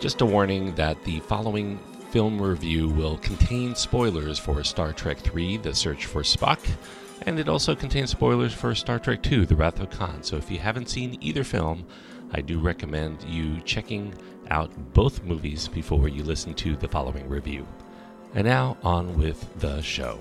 Just a warning that the following film review will contain spoilers for Star Trek III The Search for Spock, and it also contains spoilers for Star Trek II The Wrath of Khan. So if you haven't seen either film, I do recommend you checking out both movies before you listen to the following review. And now, on with the show.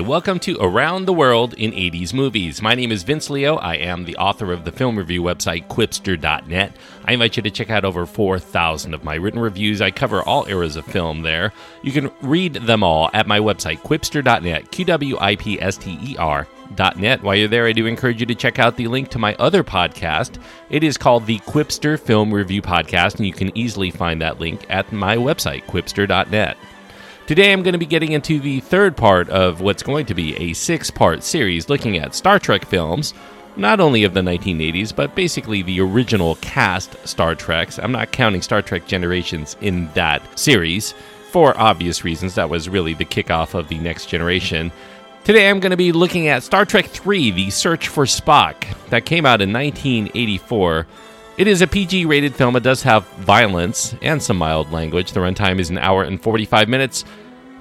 Welcome to Around the World in 80s Movies. My name is Vince Leo. I am the author of the film review website Qwipster.net. I invite you to check out over 4,000 of my written reviews. I cover all eras of film there. You can read them all at my website, Qwipster.net, Q W I P S T E R. Net. While you're there, I do encourage you to check out the link to my other podcast. It is called the Qwipster Film Review Podcast, and you can easily find that link at my website, Qwipster.net. Today I'm going to be getting into the third part of what's going to be a six part series looking at Star Trek films, not only of the 1980s, but basically the original cast Star Treks. I'm not counting Star Trek Generations in that series for obvious reasons. That was really the kickoff of the next generation. Today I'm going to be looking at Star Trek III The Search for Spock, that came out in 1984. It is a PG rated film. It does have violence and some mild language. The runtime is an hour and 45 minutes.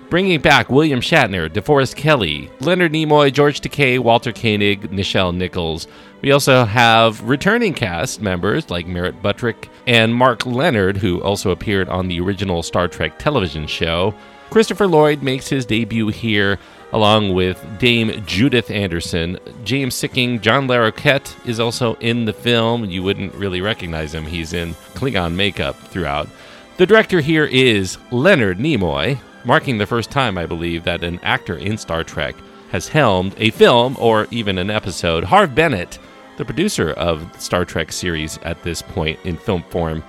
Bringing back William Shatner, DeForest Kelley, Leonard Nimoy, George Takei, Walter Koenig, Nichelle Nichols. We also have returning cast members like Merritt Buttrick and Mark Lenard, who also appeared on the original Star Trek television show. Christopher Lloyd makes his debut here along with Dame Judith Anderson. James Sikking, John Larroquette is also in the film. You wouldn't really recognize him, he's in Klingon makeup throughout. The director here is Leonard Nimoy, marking the first time, I believe, that an actor in Star Trek has helmed a film or even an episode. Harve Bennett, the producer of the Star Trek series at this point in film form,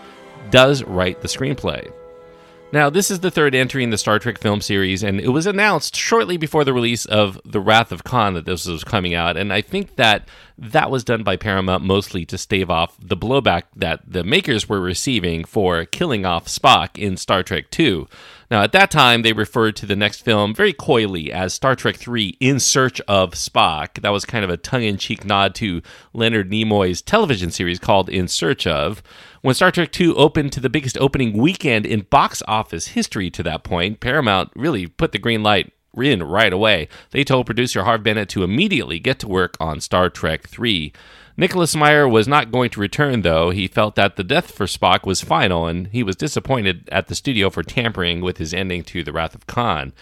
does write the screenplay. Now, this is the third entry in the Star Trek film series, and it was announced shortly before the release of The Wrath of Khan that this was coming out. And I think that that was done by Paramount mostly to stave off the blowback that the makers were receiving for killing off Spock in Star Trek II. Now, at that time, they referred to the next film very coyly as Star Trek III In Search of Spock. That was kind of a tongue in cheek nod to Leonard Nimoy's television series called In Search of. When Star Trek II opened to the biggest opening weekend in box office history to that point, Paramount really put the green light in right away. They told producer Harve Bennett to immediately get to work on Star Trek III. Nicholas Meyer was not going to return, though. He felt that the death for Spock was final, and he was disappointed at the studio for tampering with his ending to The Wrath of Khan.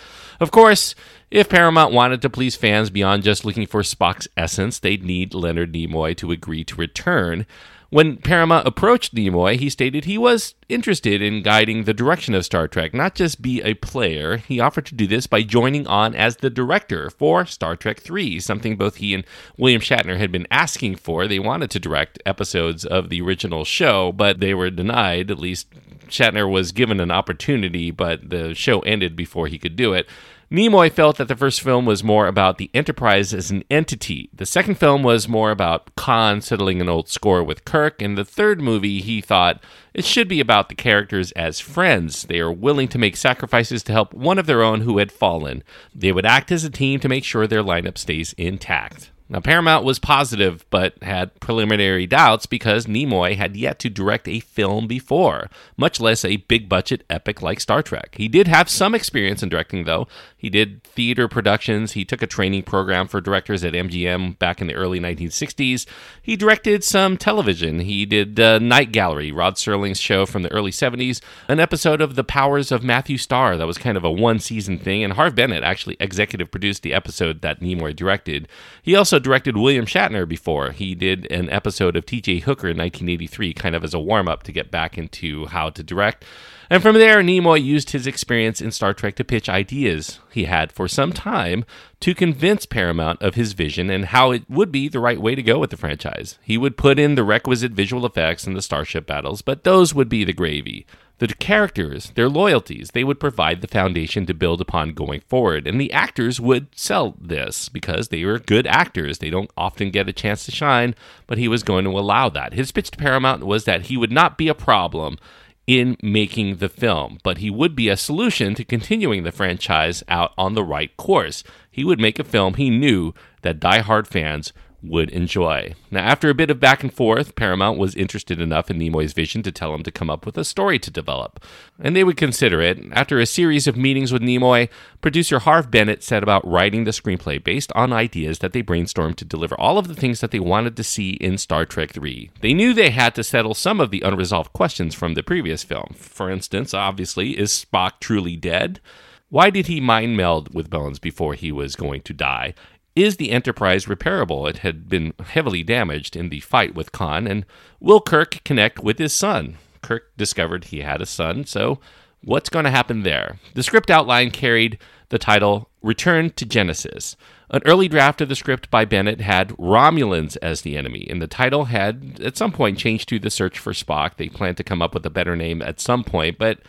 Of course, if Paramount wanted to please fans beyond just looking for Spock's essence, they'd need Leonard Nimoy to agree to return. When Paramount approached Nimoy, he stated he was interested in guiding the direction of Star Trek, not just be a player. He offered to do this by joining on as the director for Star Trek III, something both he and William Shatner had been asking for. They wanted to direct episodes of the original show, but they were denied, at least Shatner was given an opportunity, but the show ended before he could do it. Nimoy felt that the first film was more about the Enterprise as an entity. The second film was more about Khan settling an old score with Kirk. And the third movie, he thought, it should be about the characters as friends. They are willing to make sacrifices to help one of their own who had fallen. They would act as a team to make sure their lineup stays intact. Now, Paramount was positive, but had preliminary doubts because Nimoy had yet to direct a film before, much less a big budget epic like Star Trek. He did have some experience in directing, though. He did theater productions, he took a training program for directors at MGM back in the early 1960s. He directed some television. He did uh, Night Gallery, Rod Serling's show from the early 70s, an episode of The Powers of Matthew Star that was kind of a one season thing, and Harve Bennett actually executive produced the episode that Nimoy directed. He also also directed William Shatner before. He did an episode of TJ Hooker in 1983, kind of as a warm up to get back into how to direct. And from there, Nimoy used his experience in Star Trek to pitch ideas he had for some time to convince Paramount of his vision and how it would be the right way to go with the franchise. He would put in the requisite visual effects and the starship battles, but those would be the gravy. The characters, their loyalties, they would provide the foundation to build upon going forward. And the actors would sell this because they were good actors. They don't often get a chance to shine, but he was going to allow that. His pitch to Paramount was that he would not be a problem in making the film, but he would be a solution to continuing the franchise out on the right course. He would make a film he knew that die-hard fans would enjoy. Now, after a bit of back and forth, Paramount was interested enough in Nimoy's vision to tell him to come up with a story to develop. And they would consider it. After a series of meetings with Nimoy, producer Harve Bennett set about writing the screenplay based on ideas that they brainstormed to deliver all of the things that they wanted to see in Star Trek III. They knew they had to settle some of the unresolved questions from the previous film. For instance, obviously, is Spock truly dead? Why did he mind meld with Bones before he was going to die? Is the Enterprise repairable? It had been heavily damaged in the fight with Khan, and will Kirk connect with his son? Kirk discovered he had a son, so what's going to happen there? The script outline carried the title Return to Genesis. An early draft of the script by Bennett had Romulans as the enemy, and the title had at some point changed to The Search for Spock. They planned to come up with a better name at some point, but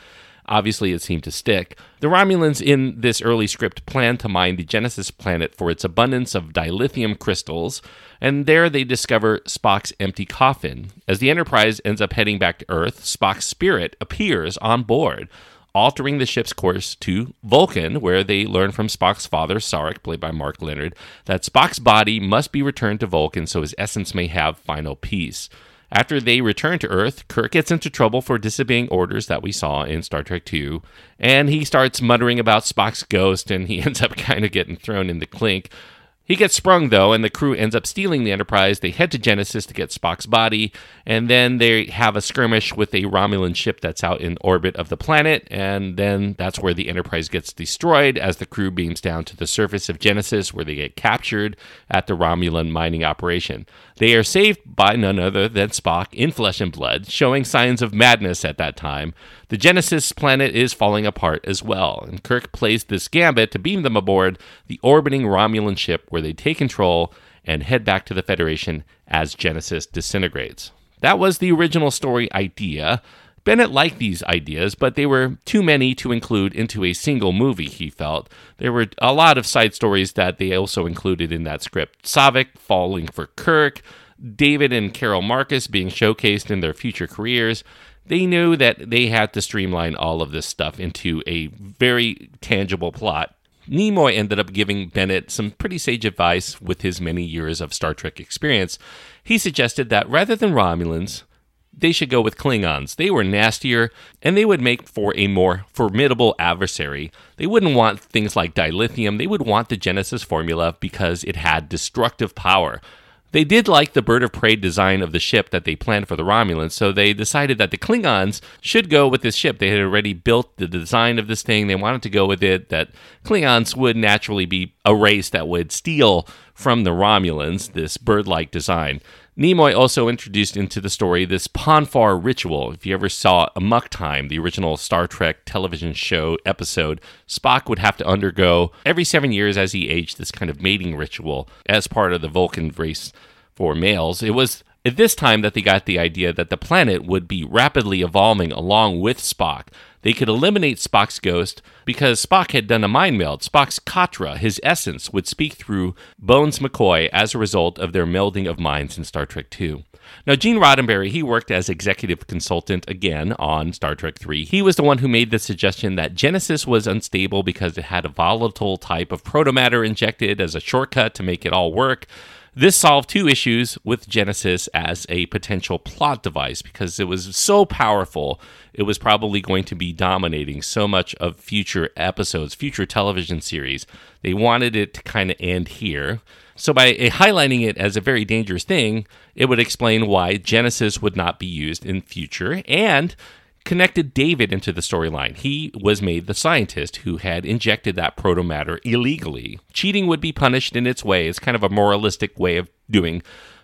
Obviously, it seemed to stick. The Romulans in this early script plan to mine the Genesis planet for its abundance of dilithium crystals, and there they discover Spock's empty coffin. As the Enterprise ends up heading back to Earth, Spock's spirit appears on board altering the ship's course to Vulcan, where they learn from Spock's father, Sarek, played by Mark Lenard, that Spock's body must be returned to Vulcan so his essence may have final peace. After they return to Earth, Kirk gets into trouble for disobeying orders that we saw in Star Trek II, and he starts muttering about Spock's ghost, and he ends up kind of getting thrown in the clink. He gets sprung, though, and the crew ends up stealing the Enterprise. They head to Genesis to get Spock's body, and then they have a skirmish with a Romulan ship that's out in orbit of the planet, and then that's where the Enterprise gets destroyed as the crew beams down to the surface of Genesis, where they get captured at the Romulan mining operation. They are saved by none other than Spock in flesh and blood, showing signs of madness at that time. The Genesis planet is falling apart as well, and Kirk plays this gambit to beam them aboard the orbiting Romulan ship where they take control and head back to the Federation as Genesis disintegrates. That was the original story idea. Bennett liked these ideas, but they were too many to include into a single movie, he felt. There were a lot of side stories that they also included in that script. Saavik falling for Kirk, David and Carol Marcus being showcased in their future careers, they knew that they had to streamline all of this stuff into a very tangible plot. Nimoy ended up giving Bennett some pretty sage advice with his many years of Star Trek experience. He suggested that rather than Romulans, they should go with Klingons. They were nastier and they would make for a more formidable adversary. They wouldn't want things like dilithium, they would want the Genesis formula because it had destructive power. They did like the bird of prey design of the ship that they planned for the Romulans, so they decided that the Klingons should go with this ship. They had already built the design of this thing, they wanted to go with it, that Klingons would naturally be a race that would steal from the Romulans this bird like design. Nimoy also introduced into the story this Pon farr ritual. If you ever saw Amok Time, the original Star Trek television show episode, Spock would have to undergo every seven years as he aged this kind of mating ritual as part of the Vulcan race for males. It was at this time that they got the idea that the planet would be rapidly evolving along with Spock. They could eliminate Spock's ghost because Spock had done a mind meld. Spock's Katra, his essence, would speak through Bones McCoy as a result of their melding of minds in Star Trek II. Now, Gene Roddenberry, he worked as executive consultant again on Star Trek III. He was the one who made the suggestion that Genesis was unstable because it had a volatile type of protomatter injected as a shortcut to make it all work. This solved two issues with Genesis as a potential plot device because it was so powerful, it was probably going to be dominating so much of future episodes, future television series. They wanted it to kind of end here. So, by eh, highlighting it as a very dangerous thing, it would explain why Genesis would not be used in future and connected David into the storyline. He was made the scientist who had injected that proto matter illegally. Cheating would be punished in its way. It's kind of a moralistic way of doing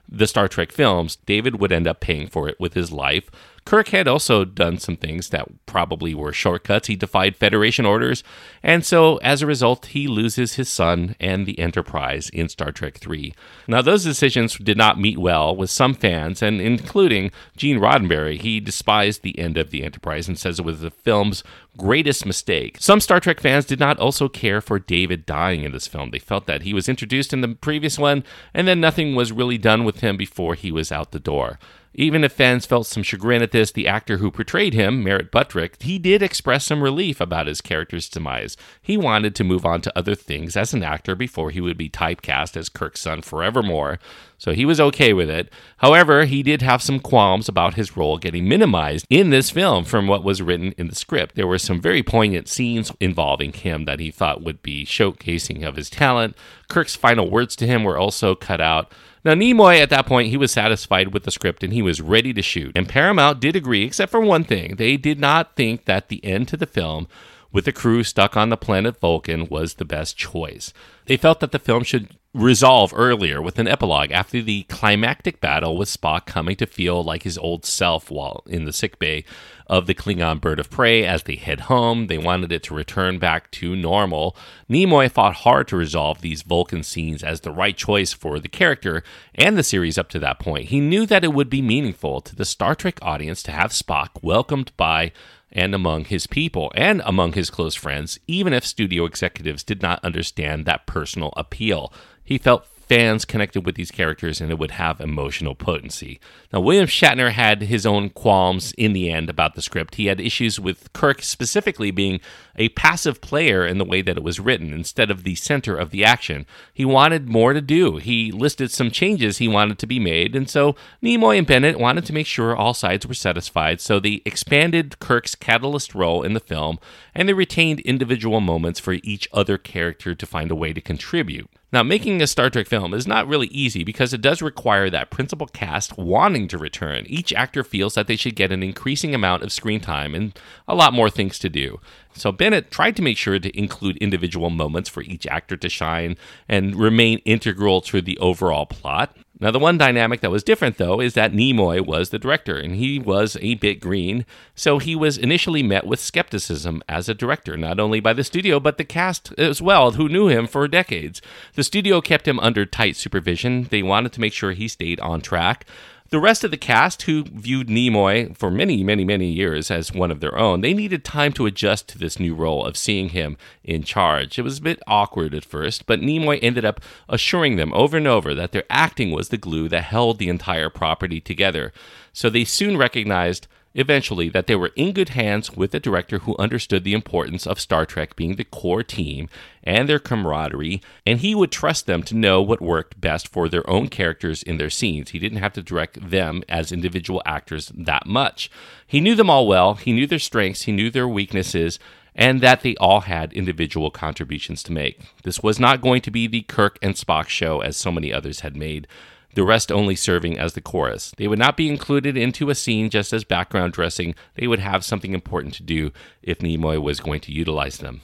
the Star Trek films. David would end up paying for it with his life. Kirk had also done some things that probably were shortcuts. He defied Federation orders, and so as a result, he loses his son and the Enterprise in Star Trek III. Now, those decisions did not meet well with some fans, and including Gene Roddenberry. He despised the end of the Enterprise and says it was the film's greatest mistake. Some Star Trek fans did not also care for David dying in this film. They felt that he was introduced in the previous one, and then nothing was really done with him before he was out the door. Even if fans felt some chagrin at this, the actor who portrayed him, Merritt Buttrick, he did express some relief about his character's demise. He wanted to move on to other things as an actor before he would be typecast as Kirk's son forevermore, so he was okay with it. However, he did have some qualms about his role getting minimized in this film from what was written in the script. There were some very poignant scenes involving him that he thought would be showcasing of his talent. Kirk's final words to him were also cut out. Now, Nimoy, at that point, he was satisfied with the script and he was ready to shoot. And Paramount did agree, except for one thing. They did not think that the end to the film with the crew stuck on the planet Vulcan was the best choice. They felt that the film should resolve earlier with an epilogue after the climactic battle with Spock coming to feel like his old self while in the sickbay of the Klingon bird of prey as they head home. They wanted it to return back to normal. Nimoy fought hard to resolve these Vulcan scenes as the right choice for the character and the series up to that point. He knew that it would be meaningful to the Star Trek audience to have Spock welcomed by and among his people and among his close friends, even if studio executives did not understand that personal appeal. He felt fans connected with these characters and it would have emotional potency. Now, William Shatner had his own qualms in the end about the script. He had issues with Kirk specifically being a passive player in the way that it was written instead of the center of the action. He wanted more to do. He listed some changes he wanted to be made, and so Nimoy and Bennett wanted to make sure all sides were satisfied, so they expanded Kirk's catalyst role in the film and they retained individual moments for each other character to find a way to contribute. Now, making a Star Trek film is not really easy because it does require that principal cast wanting to return. Each actor feels that they should get an increasing amount of screen time and a lot more things to do. So Bennett tried to make sure to include individual moments for each actor to shine and remain integral to the overall plot. Now, the one dynamic that was different, though, is that Nimoy was the director, and he was a bit green, so he was initially met with skepticism as a director, not only by the studio, but the cast as well, who knew him for decades. The studio kept him under tight supervision. They wanted to make sure he stayed on track. The rest of the cast, who viewed Nimoy for many, many, many years as one of their own, they needed time to adjust to this new role of seeing him in charge. It was a bit awkward at first, but Nimoy ended up assuring them over and over that their acting was the glue that held the entire property together. So they soon recognized eventually that they were in good hands with a director who understood the importance of Star Trek being the core team and their camaraderie, and he would trust them to know what worked best for their own characters in their scenes. He didn't have to direct them as individual actors that much. He knew them all well, he knew their strengths, he knew their weaknesses. And that they all had individual contributions to make. This was not going to be the Kirk and Spock show as so many others had made the rest only serving as the chorus. They would not be included into a scene just as background dressing, they would have something important to do if Nimoy was going to utilize them.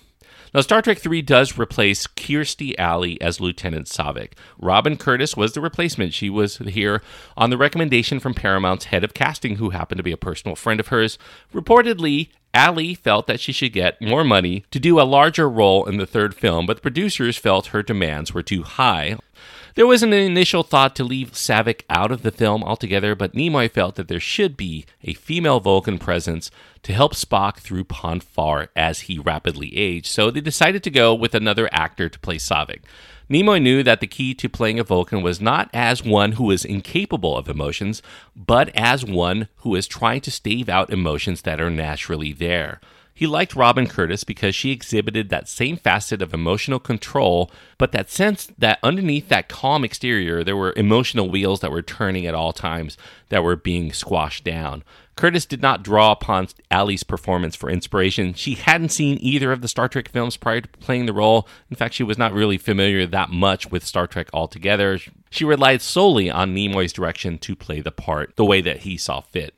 Now, Star Trek III does replace Kirstie Alley as Lieutenant Saavik. Robin Curtis was the replacement. She was here on the recommendation from Paramount's head of casting, who happened to be a personal friend of hers. Reportedly, Alley felt that she should get more money to do a larger role in the third film, but the producers felt her demands were too high. There was an initial thought to leave Saavik out of the film altogether, but Nimoy felt that there should be a female Vulcan presence to help Spock through Pon farr as he rapidly aged, so they decided to go with another actor to play Saavik. Nimoy knew that the key to playing a Vulcan was not as one who is incapable of emotions, but as one who is trying to stave out emotions that are naturally there. He liked Robin Curtis because she exhibited that same facet of emotional control, but that sense that underneath that calm exterior, there were emotional wheels that were turning at all times that were being squashed down. Curtis did not draw upon Alley's performance for inspiration. She hadn't seen either of the Star Trek films prior to playing the role. In fact, she was not really familiar that much with Star Trek altogether. She relied solely on Nimoy's direction to play the part the way that he saw fit.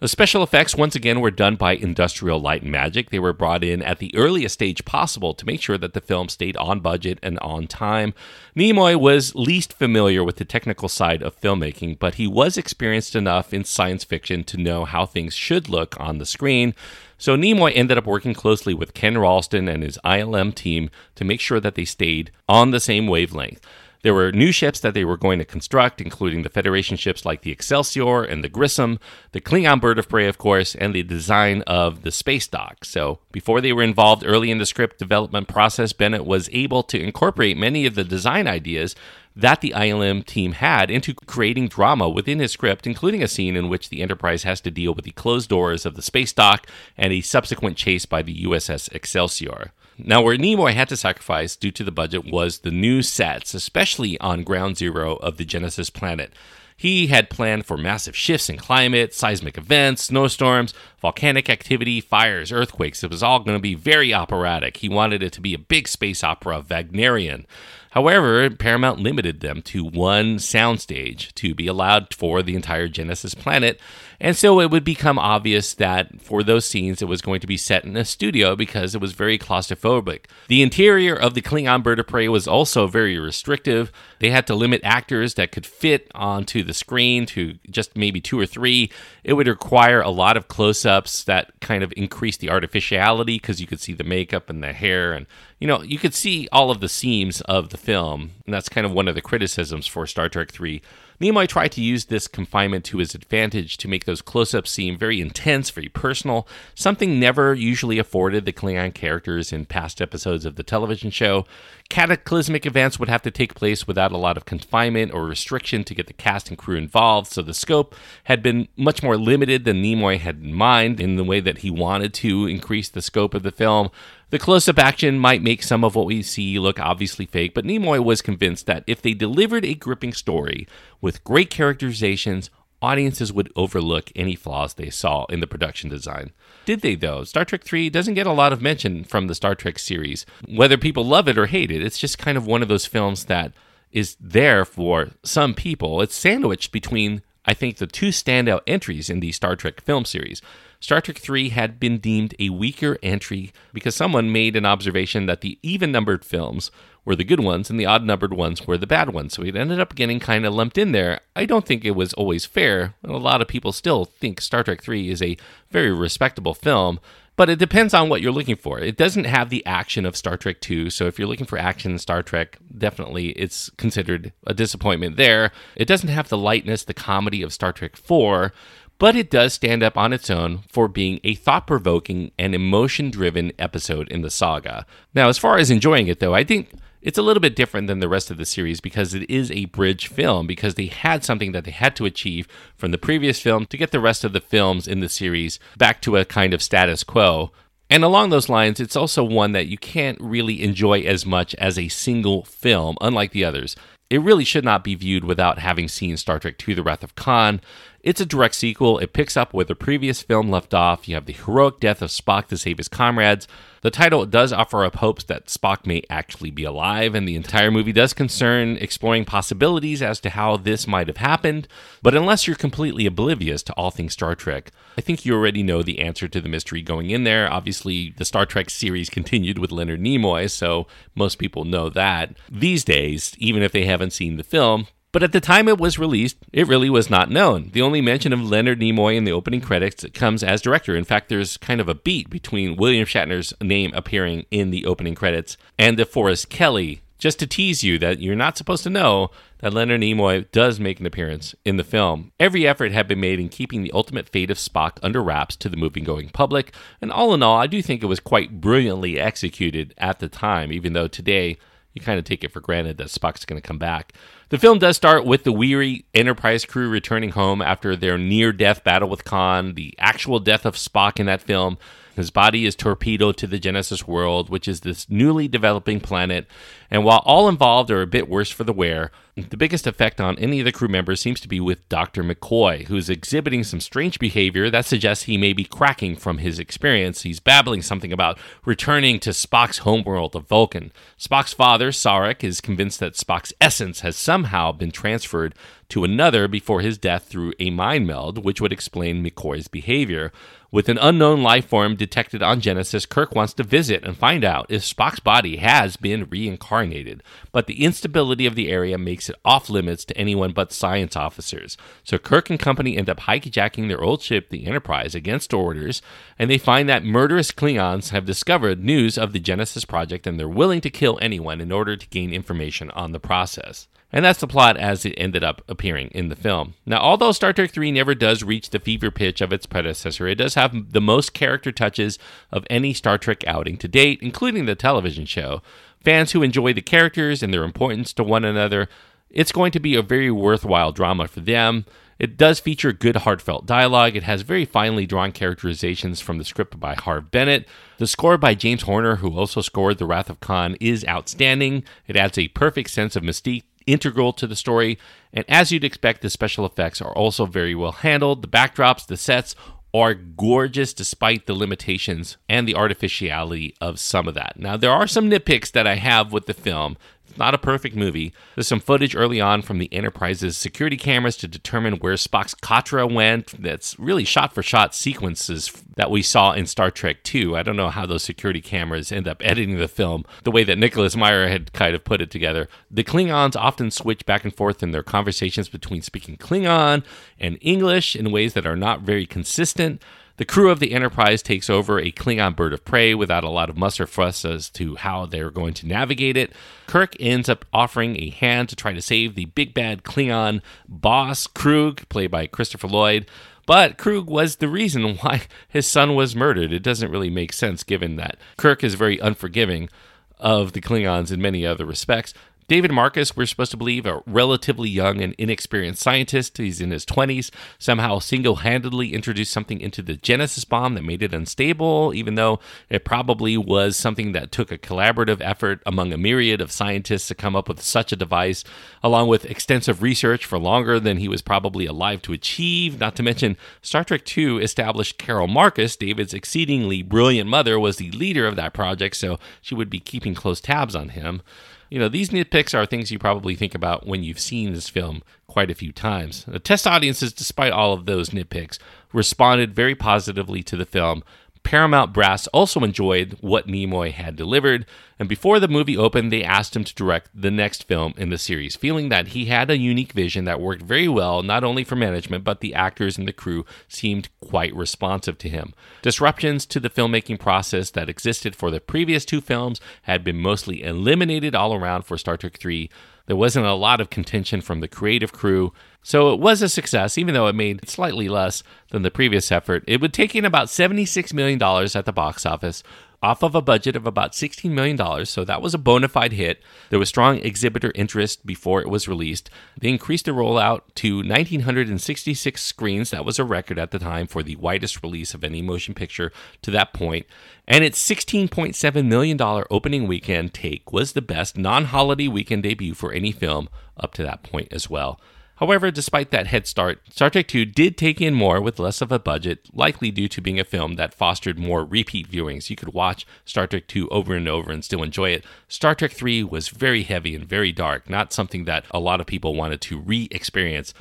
The special effects, once again, were done by Industrial Light and Magic. They were brought in at the earliest stage possible to make sure that the film stayed on budget and on time. Nimoy was least familiar with the technical side of filmmaking, but he was experienced enough in science fiction to know how things should look on the screen. So Nimoy ended up working closely with Ken Ralston and his ILM team to make sure that they stayed on the same wavelength. There were new ships that they were going to construct, including the Federation ships like the Excelsior and the Grissom, the Klingon Bird of Prey, of course, and the design of the space dock. So, before they were involved early in the script development process, Bennett was able to incorporate many of the design ideas that the ILM team had into creating drama within his script, including a scene in which the Enterprise has to deal with the closed doors of the space dock and a subsequent chase by the USS Excelsior. Now, where Nimoy had to sacrifice due to the budget was the new sets, especially on ground zero of the Genesis planet. He had planned for massive shifts in climate, seismic events, snowstorms, volcanic activity, fires, earthquakes. It was all going to be very operatic. He wanted it to be a big space opera, Wagnerian. However, Paramount limited them to one soundstage to be allowed for the entire Genesis planet, and so it would become obvious that for those scenes it was going to be set in a studio because it was very claustrophobic. The interior of the Klingon bird of prey was also very restrictive. They had to limit actors that could fit onto the screen to just maybe two or three. It would require a lot of close ups that kind of increased the artificiality because you could see the makeup and the hair and you know, you could see all of the seams of the film, and that's kind of one of the criticisms for Star Trek 3. Nimoy tried to use this confinement to his advantage to make those close ups seem very intense, very personal, something never usually afforded the Klingon characters in past episodes of the television show. Cataclysmic events would have to take place without a lot of confinement or restriction to get the cast and crew involved, so the scope had been much more limited than Nimoy had in mind in the way that he wanted to increase the scope of the film. The close up action might make some of what we see look obviously fake, but Nimoy was convinced that if they delivered a gripping story with great characterizations, audiences would overlook any flaws they saw in the production design. Did they, though? Star Trek 3 doesn't get a lot of mention from the Star Trek series. Whether people love it or hate it, it's just kind of one of those films that is there for some people. It's sandwiched between, I think, the two standout entries in the Star Trek film series. Star Trek 3 had been deemed a weaker entry because someone made an observation that the even numbered films were the good ones and the odd numbered ones were the bad ones. So it ended up getting kind of lumped in there. I don't think it was always fair. A lot of people still think Star Trek 3 is a very respectable film, but it depends on what you're looking for. It doesn't have the action of Star Trek 2, so if you're looking for action in Star Trek, definitely it's considered a disappointment there. It doesn't have the lightness, the comedy of Star Trek 4, but it does stand up on its own for being a thought provoking and emotion driven episode in the saga. Now, as far as enjoying it, though, I think it's a little bit different than the rest of the series because it is a bridge film because they had something that they had to achieve from the previous film to get the rest of the films in the series back to a kind of status quo. And along those lines, it's also one that you can't really enjoy as much as a single film, unlike the others. It really should not be viewed without having seen Star Trek II The Wrath of Khan, it's a direct sequel. It picks up where the previous film left off. You have the heroic death of Spock to save his comrades. The title does offer up hopes that Spock may actually be alive, and the entire movie does concern exploring possibilities as to how this might have happened. But unless you're completely oblivious to all things Star Trek, I think you already know the answer to the mystery going in there. Obviously, the Star Trek series continued with Leonard Nimoy, so most people know that. These days, even if they haven't seen the film, but at the time it was released, it really was not known. The only mention of Leonard Nimoy in the opening credits comes as director. In fact, there's kind of a beat between William Shatner's name appearing in the opening credits and the DeForest Kelley, just to tease you that you're not supposed to know that Leonard Nimoy does make an appearance in the film. Every effort had been made in keeping the ultimate fate of Spock under wraps to the movie going public, and all in all, I do think it was quite brilliantly executed at the time, even though today you kind of take it for granted that Spock's going to come back. The film does start with the weary Enterprise crew returning home after their near death battle with Khan, the actual death of Spock in that film. His body is torpedoed to the Genesis world, which is this newly developing planet. And while all involved are a bit worse for the wear, the biggest effect on any of the crew members seems to be with Dr. McCoy, who's exhibiting some strange behavior that suggests he may be cracking from his experience. He's babbling something about returning to Spock's homeworld of Vulcan. Spock's father, Sarek, is convinced that Spock's essence has somehow been transferred to another before his death through a mind meld, which would explain McCoy's behavior. With an unknown life form detected on Genesis, Kirk wants to visit and find out if Spock's body has been reincarnated. But the instability of the area makes it off limits to anyone but science officers. So Kirk and company end up hijacking their old ship, the Enterprise, against orders, and they find that murderous Klingons have discovered news of the Genesis project and they're willing to kill anyone in order to gain information on the process. And that's the plot as it ended up appearing in the film. Now, although Star Trek 3 never does reach the fever pitch of its predecessor, it does have the most character touches of any Star Trek outing to date, including the television show. Fans who enjoy the characters and their importance to one another, it's going to be a very worthwhile drama for them. It does feature good, heartfelt dialogue. It has very finely drawn characterizations from the script by Harve Bennett. The score by James Horner, who also scored The Wrath of Khan, is outstanding. It adds a perfect sense of mystique integral to the story. And as you'd expect, the special effects are also very well handled. The backdrops, the sets are gorgeous despite the limitations and the artificiality of some of that. Now, there are some nitpicks that I have with the film it's not a perfect movie. There's some footage early on from the Enterprise's security cameras to determine where Spock's Katra went. That's really shot for shot sequences that we saw in Star Trek II. I don't know how those security cameras end up editing the film the way that Nicholas Meyer had kind of put it together. The Klingons often switch back and forth in their conversations between speaking Klingon and English in ways that are not very consistent. The crew of the Enterprise takes over a Klingon bird of prey without a lot of muster fuss as to how they're going to navigate it. Kirk ends up offering a hand to try to save the big bad Klingon boss, Kruge, played by Christopher Lloyd. But Kruge was the reason why his son was murdered. It doesn't really make sense given that Kirk is very unforgiving of the Klingons in many other respects. David Marcus, we're supposed to believe, a relatively young and inexperienced scientist. He's in his 20s, somehow single handedly introduced something into the Genesis bomb that made it unstable, even though it probably was something that took a collaborative effort among a myriad of scientists to come up with such a device, along with extensive research for longer than he was probably alive to achieve. Not to mention, Star Trek II established Carol Marcus, David's exceedingly brilliant mother, was the leader of that project, so she would be keeping close tabs on him. You know, these nitpicks are things you probably think about when you've seen this film quite a few times. The test audiences, despite all of those nitpicks, responded very positively to the film, Paramount Brass also enjoyed what Nimoy had delivered, and before the movie opened, they asked him to direct the next film in the series, feeling that he had a unique vision that worked very well not only for management, but the actors and the crew seemed quite responsive to him. Disruptions to the filmmaking process that existed for the previous two films had been mostly eliminated all around for Star Trek 3. There wasn't a lot of contention from the creative crew, so it was a success, even though it made slightly less than the previous effort. It would take in about $76 million at the box office, off of a budget of about $16 million, so that was a bona fide hit. There was strong exhibitor interest before it was released. They increased the rollout to 1,966 screens. That was a record at the time for the widest release of any motion picture to that point. And its $16.7 million opening weekend take was the best non holiday weekend debut for any film up to that point as well. However, despite that head start, Star Trek II did take in more with less of a budget, likely due to being a film that fostered more repeat viewings. You could watch Star Trek II over and over and still enjoy it. Star Trek III was very heavy and very dark, not something that a lot of people wanted to re experience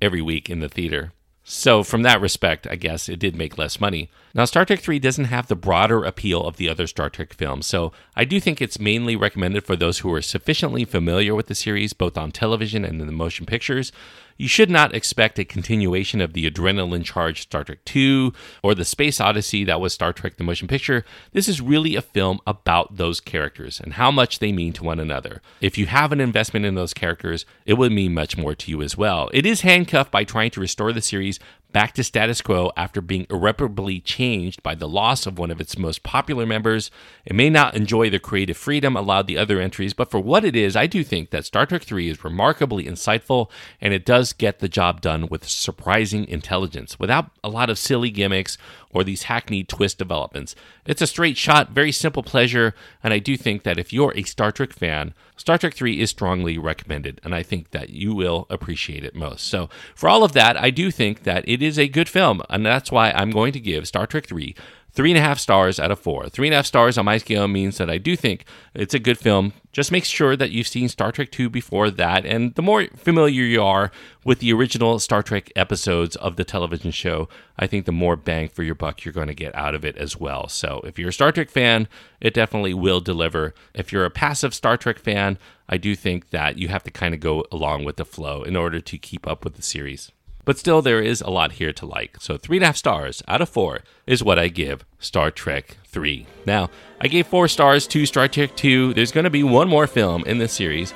every week in the theater. So, from that respect, I guess it did make less money. Now, Star Trek 3 doesn't have the broader appeal of the other Star Trek films, so I do think it's mainly recommended for those who are sufficiently familiar with the series, both on television and in the motion pictures. You should not expect a continuation of the adrenaline charged Star Trek II or the Space Odyssey that was Star Trek the Motion Picture. This is really a film about those characters and how much they mean to one another. If you have an investment in those characters, it would mean much more to you as well. It is handcuffed by trying to restore the series back to status quo after being irreparably changed by the loss of one of its most popular members. It may not enjoy the creative freedom allowed the other entries, but for what it is, I do think that Star Trek 3 is remarkably insightful and it does get the job done with surprising intelligence without a lot of silly gimmicks or these hackneyed twist developments. It's a straight shot, very simple pleasure, and I do think that if you're a Star Trek fan, Star Trek 3 is strongly recommended, and I think that you will appreciate it most. So, for all of that, I do think that it is a good film, and that's why I'm going to give Star Trek 3 three and a half stars out of four. Three and a half stars on my scale means that I do think it's a good film. Just make sure that you've seen Star Trek 2 before that. And the more familiar you are with the original Star Trek episodes of the television show, I think the more bang for your buck you're going to get out of it as well. So if you're a Star Trek fan, it definitely will deliver. If you're a passive Star Trek fan, I do think that you have to kind of go along with the flow in order to keep up with the series. But still, there is a lot here to like. So, three and a half stars out of four is what I give Star Trek 3. Now, I gave four stars to Star Trek 2. There's going to be one more film in this series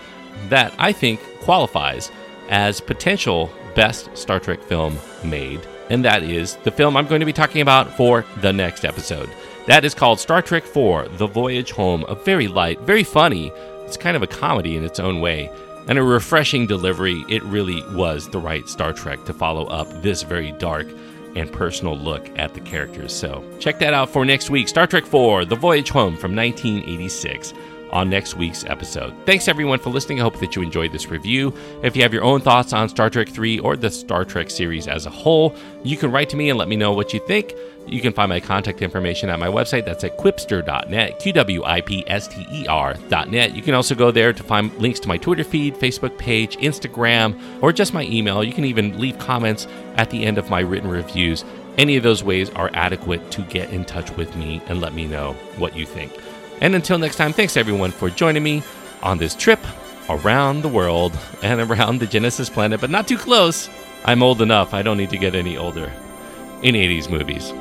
that I think qualifies as potential best Star Trek film made, and that is the film I'm going to be talking about for the next episode. That is called Star Trek 4 The Voyage Home, a very light, very funny, it's kind of a comedy in its own way and a refreshing delivery, it really was the right Star Trek to follow up this very dark and personal look at the characters. So check that out for next week Star Trek 4 The Voyage Home from 1986 on next week's episode. Thanks everyone for listening. I hope that you enjoyed this review. If you have your own thoughts on Star Trek 3 or the Star Trek series as a whole, you can write to me and let me know what you think. You can find my contact information at my website. That's at qwipster.net, Q W I P S T E R.net. You can also go there to find links to my Twitter feed, Facebook page, Instagram, or just my email. You can even leave comments at the end of my written reviews. Any of those ways are adequate to get in touch with me and let me know what you think. And until next time, thanks everyone for joining me on this trip around the world and around the Genesis planet, but not too close. I'm old enough, I don't need to get any older in 80s movies.